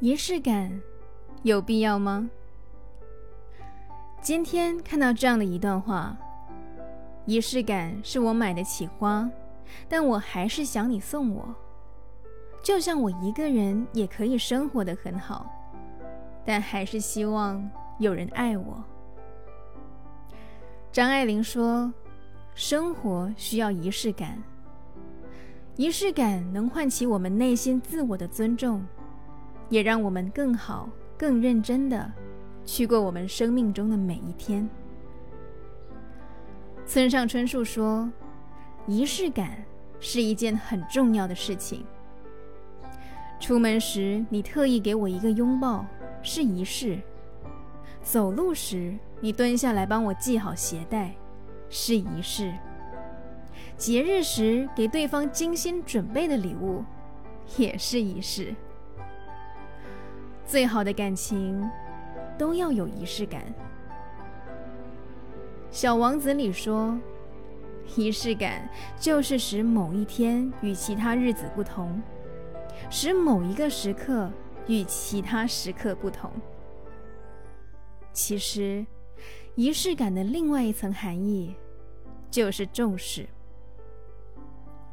仪式感有必要吗？今天看到这样的一段话：仪式感是我买得起花，但我还是想你送我。就像我一个人也可以生活得很好，但还是希望有人爱我。张爱玲说：“生活需要仪式感，仪式感能唤起我们内心自我的尊重。”也让我们更好、更认真的去过我们生命中的每一天。村上春树说：“仪式感是一件很重要的事情。出门时你特意给我一个拥抱，是仪式；走路时你蹲下来帮我系好鞋带，是仪式；节日时给对方精心准备的礼物，也是仪式。”最好的感情，都要有仪式感。小王子里说，仪式感就是使某一天与其他日子不同，使某一个时刻与其他时刻不同。其实，仪式感的另外一层含义，就是重视，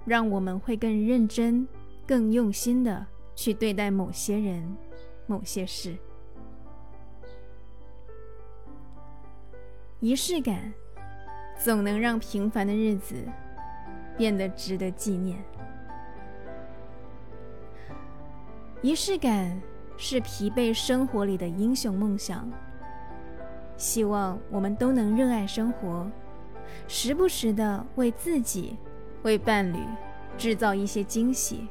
让我们会更认真、更用心的去对待某些人。某些事，仪式感总能让平凡的日子变得值得纪念。仪式感是疲惫生活里的英雄梦想。希望我们都能热爱生活，时不时的为自己、为伴侣制造一些惊喜。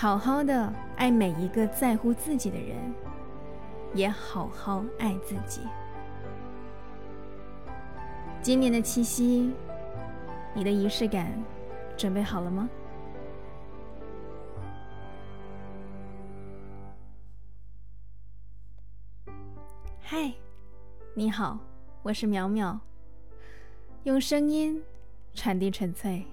好好的爱每一个在乎自己的人，也好好爱自己。今年的七夕，你的仪式感准备好了吗？嗨，你好，我是淼淼，用声音传递纯粹。